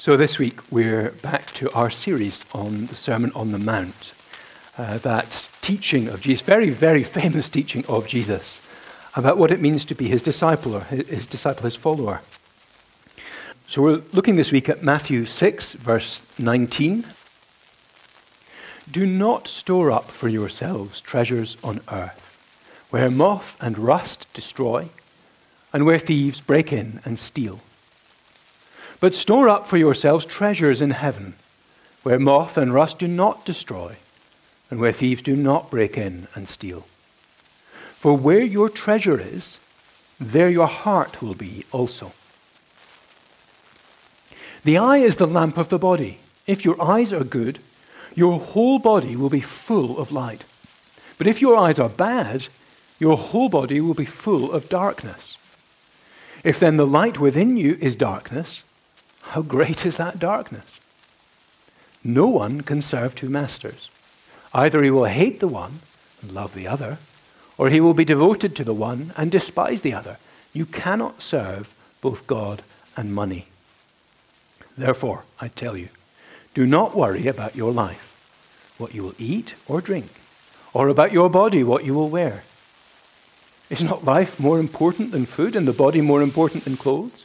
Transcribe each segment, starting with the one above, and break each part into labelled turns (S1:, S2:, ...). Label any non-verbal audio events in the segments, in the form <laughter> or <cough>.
S1: So, this week we're back to our series on the Sermon on the Mount. Uh, that teaching of Jesus, very, very <laughs> famous teaching of Jesus about what it means to be his disciple or his, his disciple, his follower. So, we're looking this week at Matthew 6, verse 19. Do not store up for yourselves treasures on earth, where moth and rust destroy, and where thieves break in and steal. But store up for yourselves treasures in heaven, where moth and rust do not destroy, and where thieves do not break in and steal. For where your treasure is, there your heart will be also. The eye is the lamp of the body. If your eyes are good, your whole body will be full of light. But if your eyes are bad, your whole body will be full of darkness. If then the light within you is darkness, how great is that darkness? No one can serve two masters. Either he will hate the one and love the other, or he will be devoted to the one and despise the other. You cannot serve both God and money. Therefore, I tell you, do not worry about your life, what you will eat or drink, or about your body, what you will wear. Is not life more important than food and the body more important than clothes?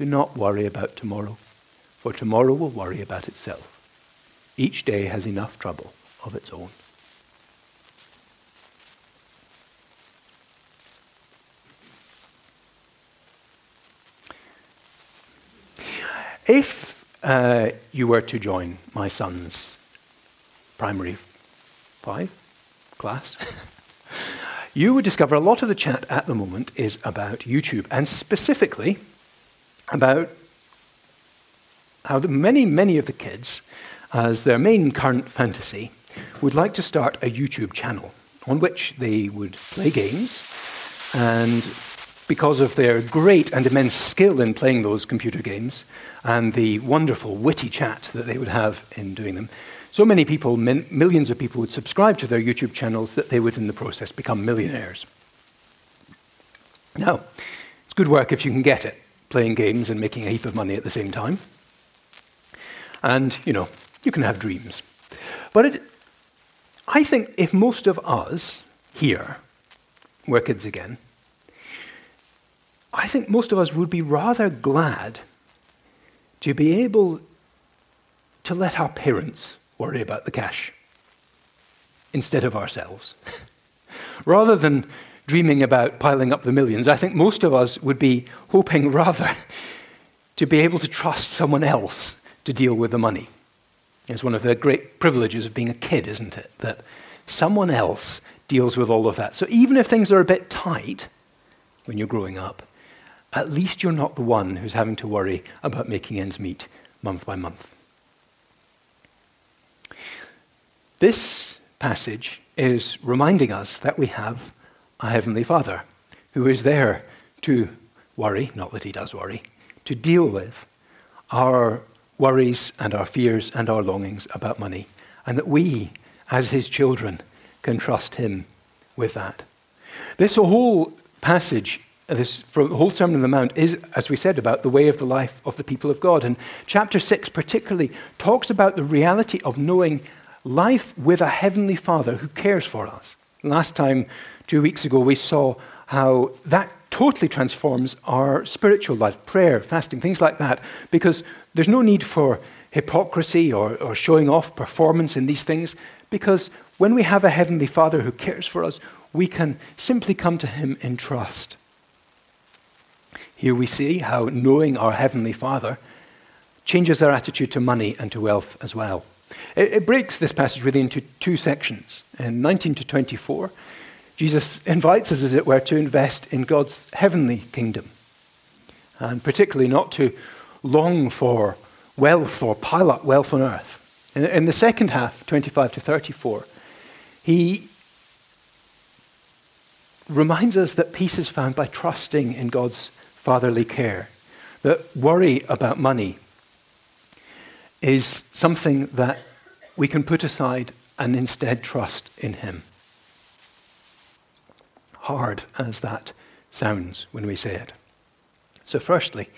S1: do not worry about tomorrow, for tomorrow will worry about itself. Each day has enough trouble of its own. If uh, you were to join my son's primary five class, <laughs> you would discover a lot of the chat at the moment is about YouTube, and specifically about how many, many of the kids, as their main current fantasy, would like to start a YouTube channel on which they would play games and because of their great and immense skill in playing those computer games and the wonderful witty chat that they would have in doing them, so many people, min- millions of people, would subscribe to their YouTube channels that they would, in the process, become millionaires. Now, it's good work if you can get it playing games and making a heap of money at the same time. And, you know, you can have dreams. But it, I think if most of us here were kids again, I think most of us would be rather glad to be able to let our parents worry about the cash instead of ourselves. <laughs> rather than dreaming about piling up the millions. I think most of us would be hoping <laughs> rather to be able to trust someone else to deal with the money. It's one of the great privileges of being a kid, isn't it? That someone else deals with all of that. So even if things are a bit tight when you're growing up, at least you're not the one who's having to worry about making ends meet month by month. This passage is reminding us that we have a Heavenly Father who is there to worry, not that He does worry, to deal with our worries and our fears and our longings about money, and that we, as His children, can trust Him with that. This whole passage, this the whole Sermon on the Mount, is, as we said, about the way of the life of the people of God. And chapter 6 particularly talks about the reality of knowing life with a Heavenly Father who cares for us. Last time two weeks ago, we saw how that totally transforms our spiritual life, prayer, fasting, things like that, because there's no need for hypocrisy or, or showing off performance in these things, because when we have a Heavenly Father who cares for us, we can simply come to Him in trust. Here we see how knowing our Heavenly Father changes our attitude to money and to wealth as well. It, it breaks this passage really into two sections. In 19 to 24, Jesus invites us, as it were, to invest in God's heavenly kingdom. And particularly not to long for wealth or pile up wealth on earth. In, in the second half, 25 to 34, he reminds us that peace is found by trusting in God's fatherly care. That worry about money is something that we can put aside and instead trust in Him hard as that sounds when we say it. So, firstly,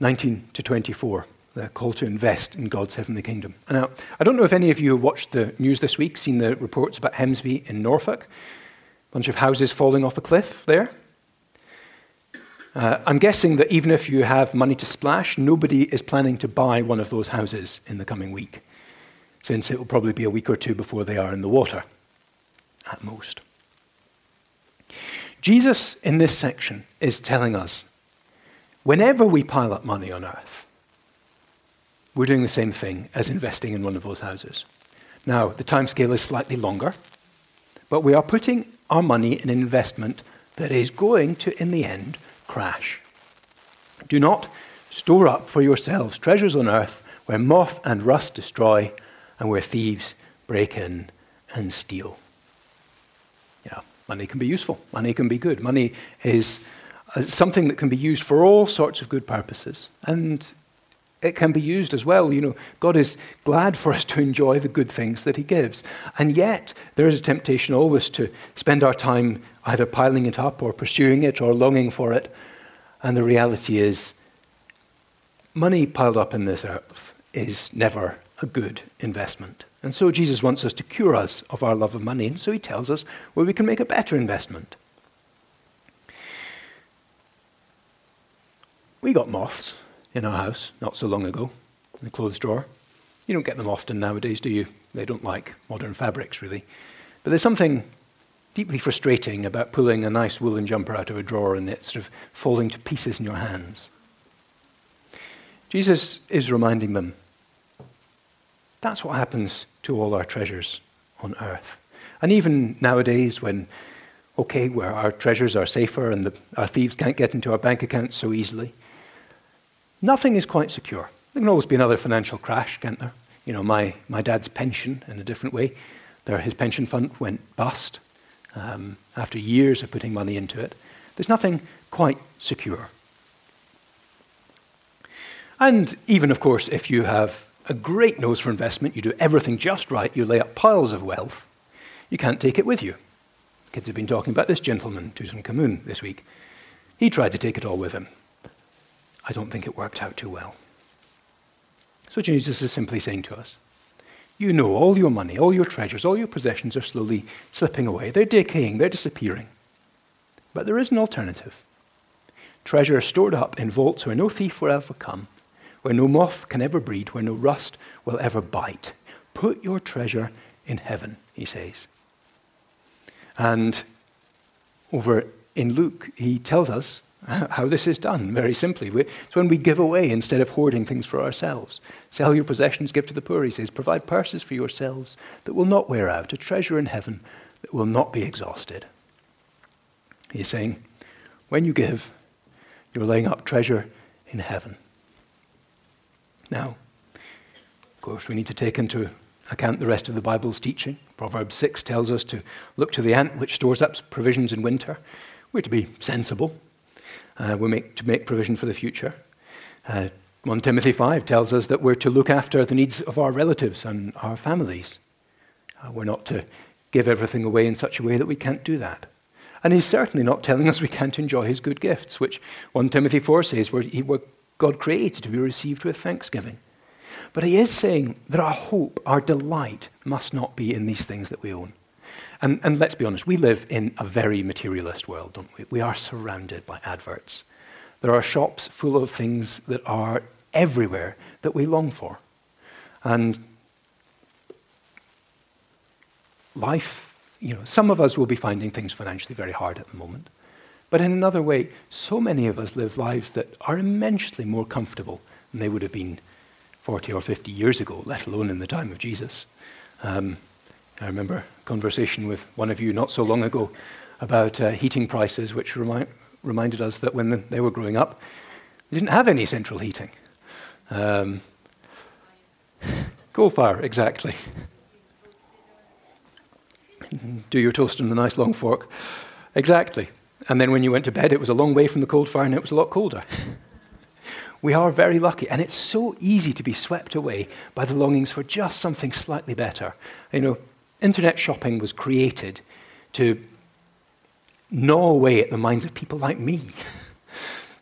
S1: 19 to 24, the call to invest in God's heavenly kingdom. Now, I don't know if any of you have watched the news this week, seen the reports about Hemsby in Norfolk, a bunch of houses falling off a cliff there. Uh, I'm guessing that even if you have money to splash, nobody is planning to buy one of those houses in the coming week, since it will probably be a week or two before they are in the water, at most. Jesus, in this section, is telling us whenever we pile up money on earth, we're doing the same thing as investing in one of those houses. Now, the time scale is slightly longer, but we are putting our money in an investment that is going to, in the end, crash. Do not store up for yourselves treasures on earth where moth and rust destroy and where thieves break in and steal. Money can be useful. Money can be good. Money is uh, something that can be used for all sorts of good purposes. And it can be used as well. You know, God is glad for us to enjoy the good things that He gives. And yet, there is a temptation always to spend our time either piling it up or pursuing it or longing for it. And the reality is, money piled up in this earth is never a good investment. And so Jesus wants us to cure us of our love of money. And so he tells us where we can make a better investment. We got moths in our house not so long ago in the clothes drawer. You don't get them often nowadays, do you? They don't like modern fabrics, really. But there's something deeply frustrating about pulling a nice woolen jumper out of a drawer and it sort of falling to pieces in your hands. Jesus is reminding them that's what happens to all our treasures on earth. And even nowadays, when, okay, where our treasures are safer and the, our thieves can't get into our bank accounts so easily, nothing is quite secure. There can always be another financial crash, can't there? You know, my, my dad's pension, in a different way, there, his pension fund went bust um, after years of putting money into it. There's nothing quite secure. And even, of course, if you have a great nose for investment, you do everything just right, you lay up piles of wealth, you can't take it with you. Kids have been talking about this gentleman, Tutankhamun, this week. He tried to take it all with him. I don't think it worked out too well. So Jesus is simply saying to us, you know all your money, all your treasures, all your possessions are slowly slipping away. They're decaying, they're disappearing. But there is an alternative. Treasure stored up in vaults where no thief will ever come, where no moth can ever breed, where no rust will ever bite. Put your treasure in heaven, he says. And over in Luke, he tells us how this is done very simply. It's when we give away instead of hoarding things for ourselves. Sell your possessions, give to the poor, he says. Provide purses for yourselves that will not wear out, a treasure in heaven that will not be exhausted. He's saying, when you give, you're laying up treasure in heaven. Now, of course, we need to take into account the rest of the Bible's teaching. Proverbs 6 tells us to look to the ant which stores up provisions in winter. We're to be sensible. Uh, we make to make provision for the future. Uh, 1 Timothy 5 tells us that we're to look after the needs of our relatives and our families. Uh, we're not to give everything away in such a way that we can't do that. And he's certainly not telling us we can't enjoy his good gifts, which 1 Timothy 4 says we're, we're God created to be received with thanksgiving. But he is saying that our hope, our delight, must not be in these things that we own. And, and let's be honest, we live in a very materialist world, don't we? We are surrounded by adverts. There are shops full of things that are everywhere that we long for. And life, you know, some of us will be finding things financially very hard at the moment. But in another way, so many of us live lives that are immensely more comfortable than they would have been 40 or 50 years ago, let alone in the time of Jesus. Um, I remember a conversation with one of you not so long ago about uh, heating prices, which remi- reminded us that when the, they were growing up, they didn't have any central heating. Um, coal fire, exactly. Do your toast on a nice long fork. Exactly. And then when you went to bed, it was a long way from the cold fire and it was a lot colder. we are very lucky, and it's so easy to be swept away by the longings for just something slightly better. You know, internet shopping was created to gnaw away at the minds of people like me.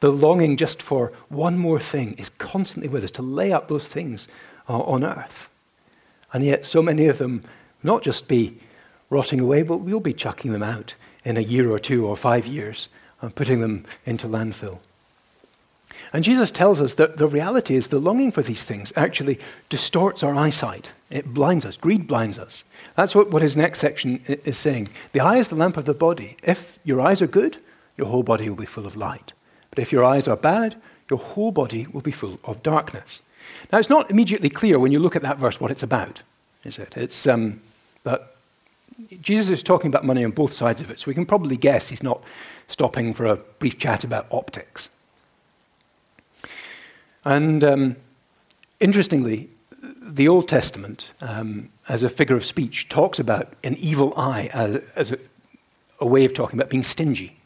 S1: the longing just for one more thing is constantly with us, to lay up those things uh, on earth. And yet, so many of them not just be rotting away, but we'll be chucking them out in a year or two or five years and putting them into landfill. And Jesus tells us that the reality is the longing for these things actually distorts our eyesight. It blinds us. Greed blinds us. That's what, what his next section is saying. The eye is the lamp of the body. If your eyes are good, your whole body will be full of light. But if your eyes are bad, your whole body will be full of darkness. Now, it's not immediately clear when you look at that verse what it's about, is it? It's, um, but Jesus is talking about money on both sides of it, so we can probably guess he's not stopping for a brief chat about optics. And um, interestingly, the Old Testament, um, as a figure of speech, talks about an evil eye as, as a, a, way of talking about being stingy.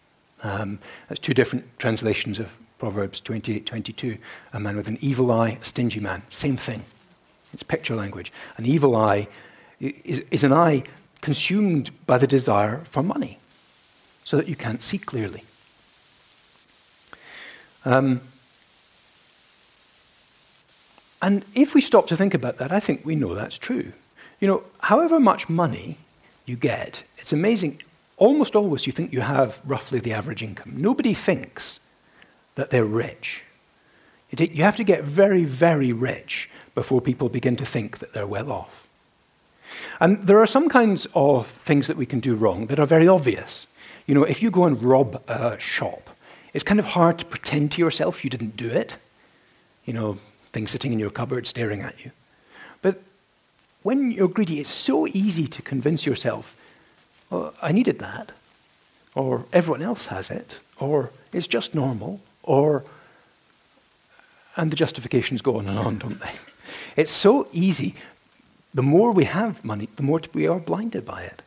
S1: Um, that's two different translations of Proverbs 28 22. A man with an evil eye, a stingy man. Same thing. It's picture language. An evil eye is, is an eye consumed by the desire for money so that you can't see clearly. Um, and if we stop to think about that, I think we know that's true. You know, however much money you get, it's amazing. Almost always you think you have roughly the average income. Nobody thinks that they're rich. You have to get very, very rich before people begin to think that they're well off. And there are some kinds of things that we can do wrong that are very obvious. You know, if you go and rob a shop, it's kind of hard to pretend to yourself you didn't do it. You know, things sitting in your cupboard staring at you. But when you're greedy, it's so easy to convince yourself, well, I needed that, or everyone else has it, or it's just normal, or. And the justifications go on and on, don't they? It's so easy the more we have money, the more we are blinded by it.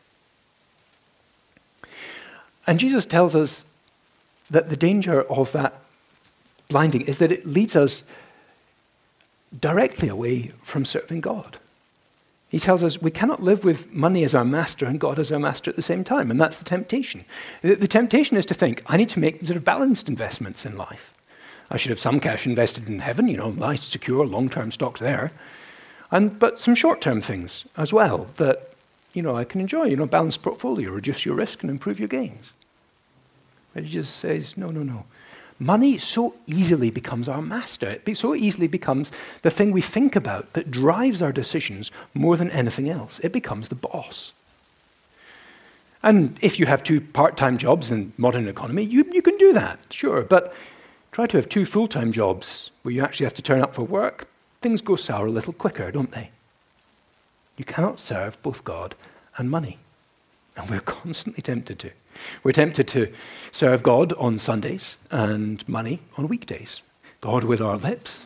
S1: And Jesus tells us that the danger of that blinding is that it leads us directly away from serving God. He tells us we cannot live with money as our master and God as our master at the same time, and that's the temptation. The temptation is to think, I need to make sort of balanced investments in life. I should have some cash invested in heaven, you know, nice, secure, long term stocks there. And, but some short-term things as well that you know, I can enjoy, you know, balanced portfolio, reduce your risk and improve your gains. But he just says, no, no, no. Money so easily becomes our master. It so easily becomes the thing we think about that drives our decisions more than anything else. It becomes the boss. And if you have two part time jobs in modern economy, you, you can do that, sure. But try to have two full time jobs where you actually have to turn up for work things go sour a little quicker, don't they? You cannot serve both God and money. And we're <laughs> constantly tempted to. We're tempted to serve God on Sundays and money on weekdays. God with our lips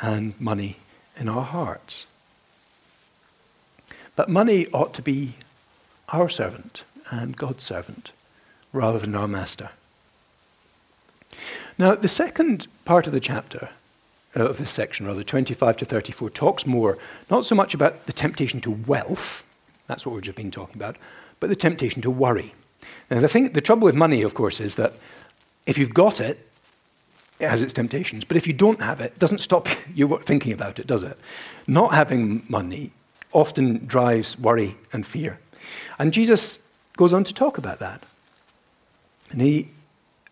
S1: and money in our hearts. But money ought to be our servant and God's servant rather than our master. Now, the second part of the chapter of this section, rather, 25 to 34, talks more, not so much about the temptation to wealth, that's what we've just been talking about, but the temptation to worry. Now, the, thing, the trouble with money, of course, is that if you've got it, it has its temptations. But if you don't have it, it doesn't stop <laughs> you thinking about it, does it? Not having money often drives worry and fear. And Jesus goes on to talk about that. And he,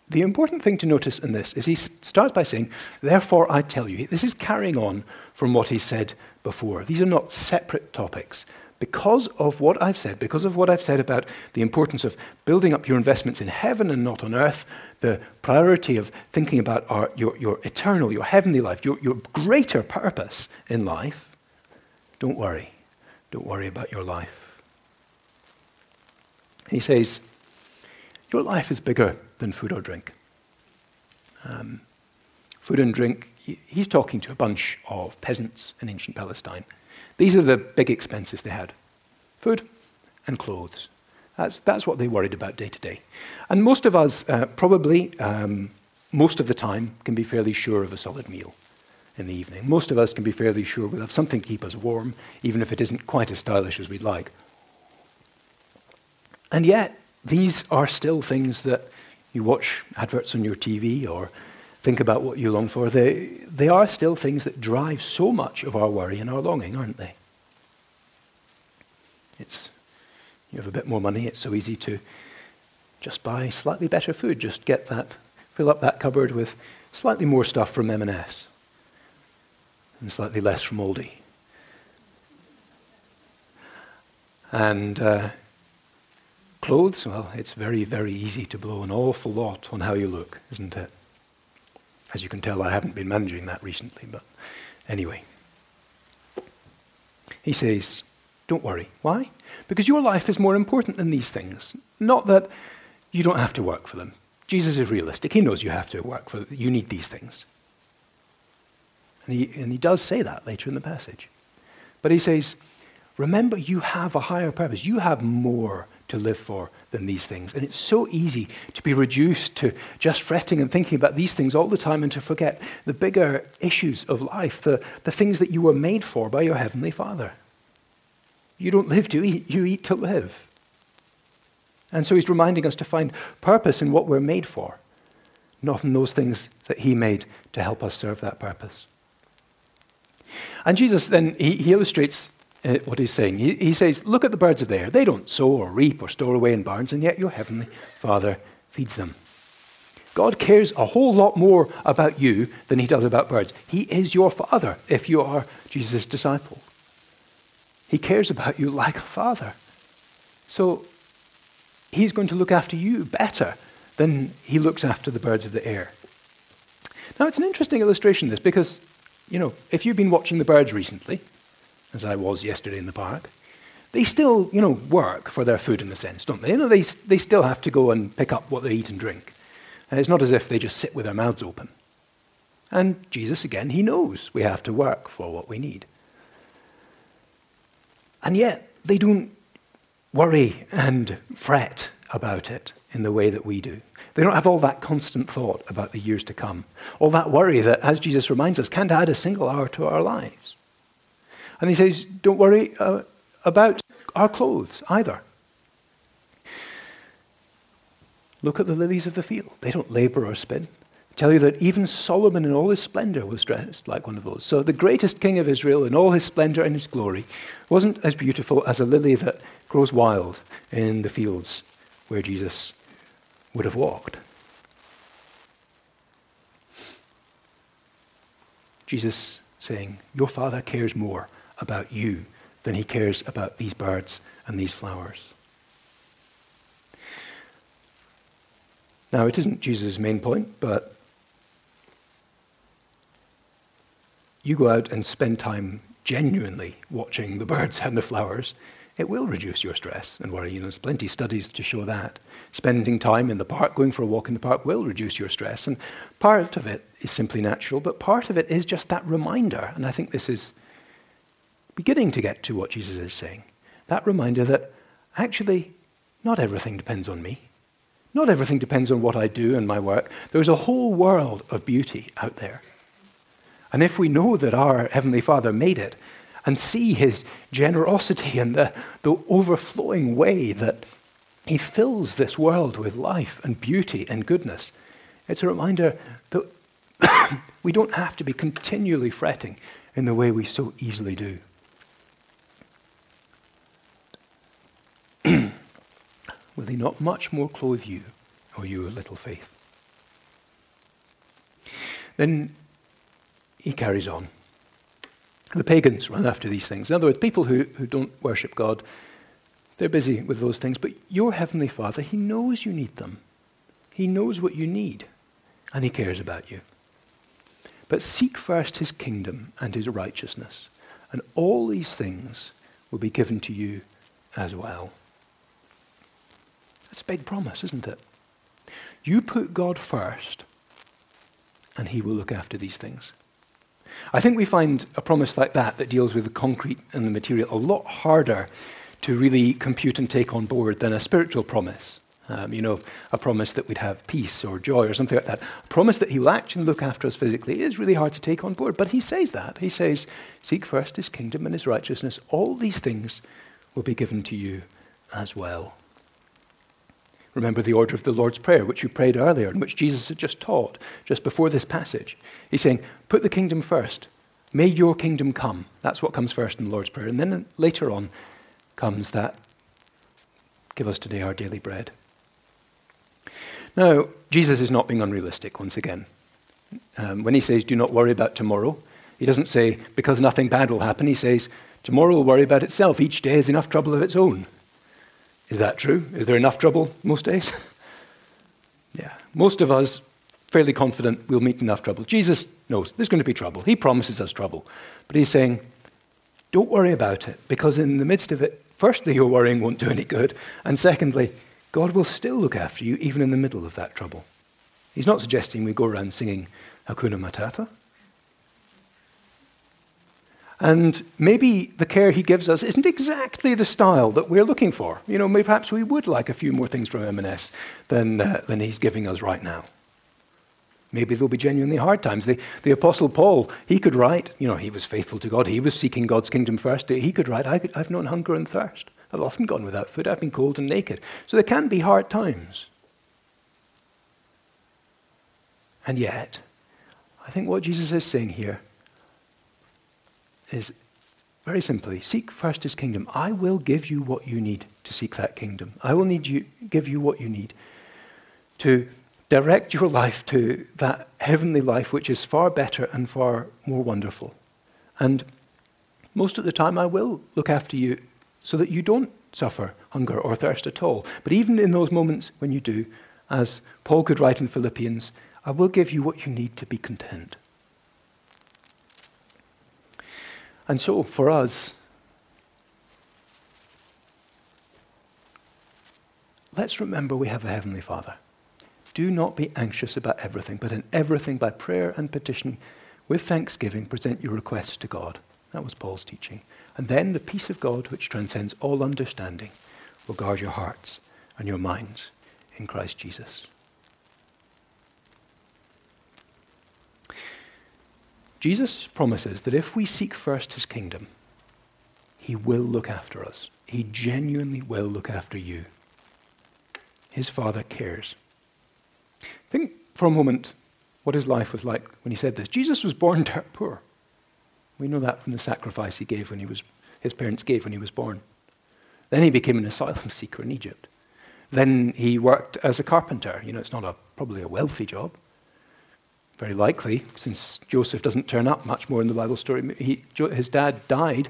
S1: the important thing to notice in this is he starts by saying, Therefore I tell you. This is carrying on from what he said before. These are not separate topics. Because of what I've said, because of what I've said about the importance of building up your investments in heaven and not on earth, the priority of thinking about our, your, your eternal, your heavenly life, your, your greater purpose in life, don't worry. Don't worry about your life. He says, Your life is bigger than food or drink. Um, food and drink, he's talking to a bunch of peasants in ancient Palestine. These are the big expenses they had food and clothes. That's, that's what they worried about day to day. And most of us, uh, probably um, most of the time, can be fairly sure of a solid meal in the evening. Most of us can be fairly sure we'll have something to keep us warm, even if it isn't quite as stylish as we'd like. And yet, these are still things that you watch adverts on your TV or think about what you long for, they, they are still things that drive so much of our worry and our longing, aren't they? It's, you have a bit more money, it's so easy to just buy slightly better food, just get that, fill up that cupboard with slightly more stuff from M&S and slightly less from Aldi. And uh, clothes, well, it's very, very easy to blow an awful lot on how you look, isn't it? As you can tell, I haven't been managing that recently, but anyway. He says, Don't worry. Why? Because your life is more important than these things. Not that you don't have to work for them. Jesus is realistic. He knows you have to work for them. You need these things. And he, and he does say that later in the passage. But he says, Remember, you have a higher purpose. You have more to live for than these things. And it's so easy to be reduced to just fretting and thinking about these things all the time and to forget the bigger issues of life, the, the things that you were made for by your Heavenly Father. You don't live to eat, you eat to live. And so he's reminding us to find purpose in what we're made for, not in those things that he made to help us serve that purpose. And Jesus then, he, he illustrates uh, what he's saying. He, he says, Look at the birds of the air. They don't sow or reap or store away in barns, and yet your heavenly Father feeds them. God cares a whole lot more about you than he does about birds. He is your Father if you are Jesus' disciple. He cares about you like a father. So he's going to look after you better than he looks after the birds of the air. Now, it's an interesting illustration, this, because, you know, if you've been watching the birds recently, as I was yesterday in the park, they still, you know, work for their food in a sense, don't they? You know, they, they still have to go and pick up what they eat and drink. And it's not as if they just sit with their mouths open. And Jesus, again, he knows we have to work for what we need. And yet, they don't worry and fret about it in the way that we do. They don't have all that constant thought about the years to come, all that worry that, as Jesus reminds us, can't add a single hour to our lives. And he says, Don't worry uh, about our clothes either. Look at the lilies of the field. They don't labor or spin. I tell you that even Solomon in all his splendor was dressed like one of those. So the greatest king of Israel in all his splendor and his glory wasn't as beautiful as a lily that grows wild in the fields where Jesus would have walked. Jesus saying, Your Father cares more about you than he cares about these birds and these flowers. Now, it isn't Jesus' main point, but you go out and spend time genuinely watching the birds and the flowers, it will reduce your stress and worry. You know, there's plenty of studies to show that. Spending time in the park, going for a walk in the park, will reduce your stress. And part of it is simply natural, but part of it is just that reminder. And I think this is beginning to get to what Jesus is saying. That reminder that actually not everything depends on me. Not everything depends on what I do and my work. There's a whole world of beauty out there. And if we know that our Heavenly Father made it and see His generosity and the, the overflowing way that He fills this world with life and beauty and goodness, it's a reminder that <coughs> we don't have to be continually fretting in the way we so easily do. Not much more clothe you, O you of little faith? Then he carries on. The pagans run after these things. In other words, people who, who don't worship God, they're busy with those things. But your Heavenly Father, He knows you need them. He knows what you need, and He cares about you. But seek first His kingdom and His righteousness, and all these things will be given to you as well. That's a big promise, isn't it? You put God first, and He will look after these things. I think we find a promise like that, that deals with the concrete and the material, a lot harder to really compute and take on board than a spiritual promise. Um, you know, a promise that we'd have peace or joy or something like that. A promise that he will actually look after us physically is really hard to take on board. But he says that. He says, Seek first his kingdom and his righteousness. All these things will be given to you as well. Remember the order of the Lord's Prayer, which you prayed earlier, and which Jesus had just taught just before this passage. He's saying, Put the kingdom first. May your kingdom come. That's what comes first in the Lord's Prayer. And then later on comes that, Give us today our daily bread. Now, Jesus is not being unrealistic once again. Um, when he says, Do not worry about tomorrow, he doesn't say, Because nothing bad will happen. He says, Tomorrow will worry about itself. Each day has enough trouble of its own. Is that true? Is there enough trouble most days? <laughs> yeah. Most of us, fairly confident we'll meet enough trouble. Jesus knows there's going to be trouble. He promises us trouble. But he's saying, don't worry about it, because in the midst of it, firstly, your worrying won't do any good. And secondly, God will still look after you even in the middle of that trouble. He's not suggesting we go around singing Hakuna Matata. And maybe the care he gives us isn't exactly the style that we're looking for. You know, maybe perhaps we would like a few more things from M&S than, uh, than he's giving us right now. Maybe there'll be genuinely hard times. The, the Apostle Paul, he could write, you know, he was faithful to God. He was seeking God's kingdom first. He could write, I could, I've known hunger and thirst. I've often gone without food. I've been cold and naked. So there can be hard times. And yet, I think what Jesus is saying here is very simply seek first his kingdom. I will give you what you need to seek that kingdom. I will need you, give you what you need to direct your <laughs> life to that heavenly life, which is far better and far more wonderful. And most of the time, I will look after you so that you don't suffer hunger or thirst at all. But even in those moments when you do, as Paul could write in Philippians, I will give you what you need to be content. And so, for us, let's remember we have a Heavenly Father. Do not be anxious about everything, but in everything, by prayer and petition, with thanksgiving, present your requests to God. That was Paul's teaching. And then the peace of God, which transcends all understanding, will guard your hearts and your minds in Christ Jesus. Jesus promises that if we seek first his kingdom, he will look after us. He genuinely will look after you. His Father cares. Think for a moment what his life was like when he said this. Jesus was born <laughs> dirt poor. We know that from the sacrifice he gave when he was, his parents gave when he was born. Then he became an asylum seeker in Egypt. Then he worked as a carpenter. You know, it's not a, probably a wealthy job very likely, since Joseph doesn't turn up much more in the Bible story, he, his dad died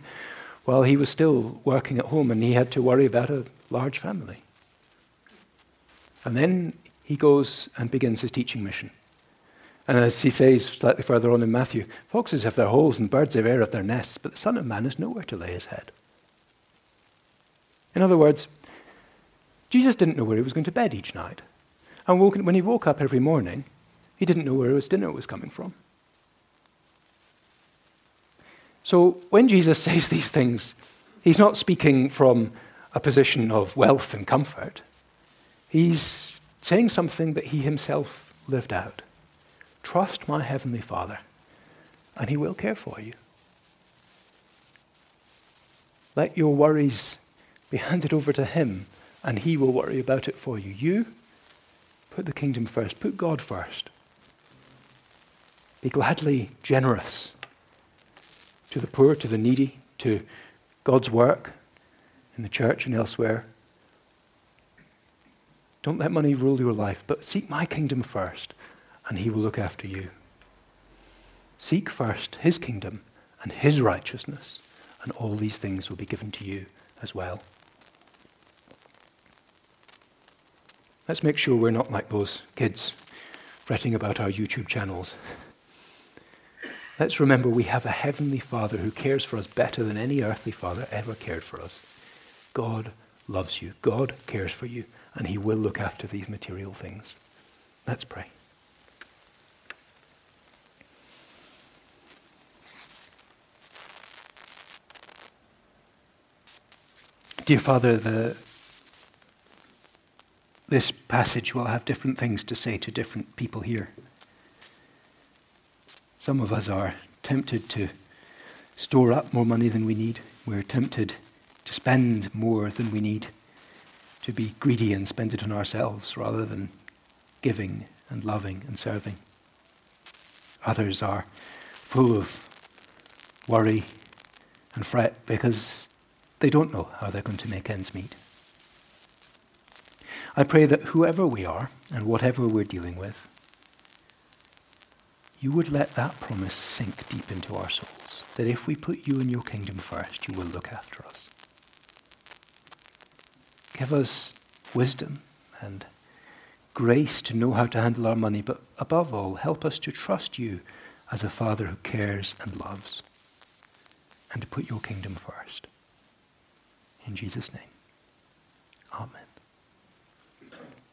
S1: while he was still working at home and he had to worry about a large family. And then he goes and begins his teaching mission. And as he says slightly further on in Matthew, foxes have their holes and birds of air have their nests, but the Son of Man has nowhere to lay his head. In other words, Jesus didn't know where he was going to bed each night. And when he woke up every morning, he didn't know where his dinner was coming from. So when Jesus <laughs> says these things, he's not speaking from a position of wealth and comfort. He's saying something that he himself lived out. Trust my heavenly Father, and he will care for you. Let your worries be handed over to him, and he will worry about it for you. You put the kingdom first, put God first. Be gladly generous to the poor, to the needy, to God's work in the church and elsewhere. Don't let money rule your life, but seek my kingdom first, and he will look after you. Seek first his kingdom and his righteousness, and all these things will be given to you as well. Let's make sure we're not like those kids fretting about our YouTube channels. <laughs> Let's remember we have a heavenly Father who cares for us better than any earthly father ever cared for us. God loves you. God cares for you, and he will look after these material things. Let's pray. Dear Father, the, this passage will have different things to say to different people here. Some of us are tempted to store up more money than we need. We're tempted to spend more than we need, to be greedy and spend it on ourselves rather than giving and loving and serving. Others are full of worry and fret because they don't know how they're going to make ends meet. I pray that whoever we are and whatever we're dealing with, you would let that promise sink deep into our souls. That if we put you and your kingdom first, you will look after us. Give us wisdom and grace to know how to handle our money, but above all, help us to trust you as a Father who cares and loves, and to put your kingdom first. In Jesus' name, Amen.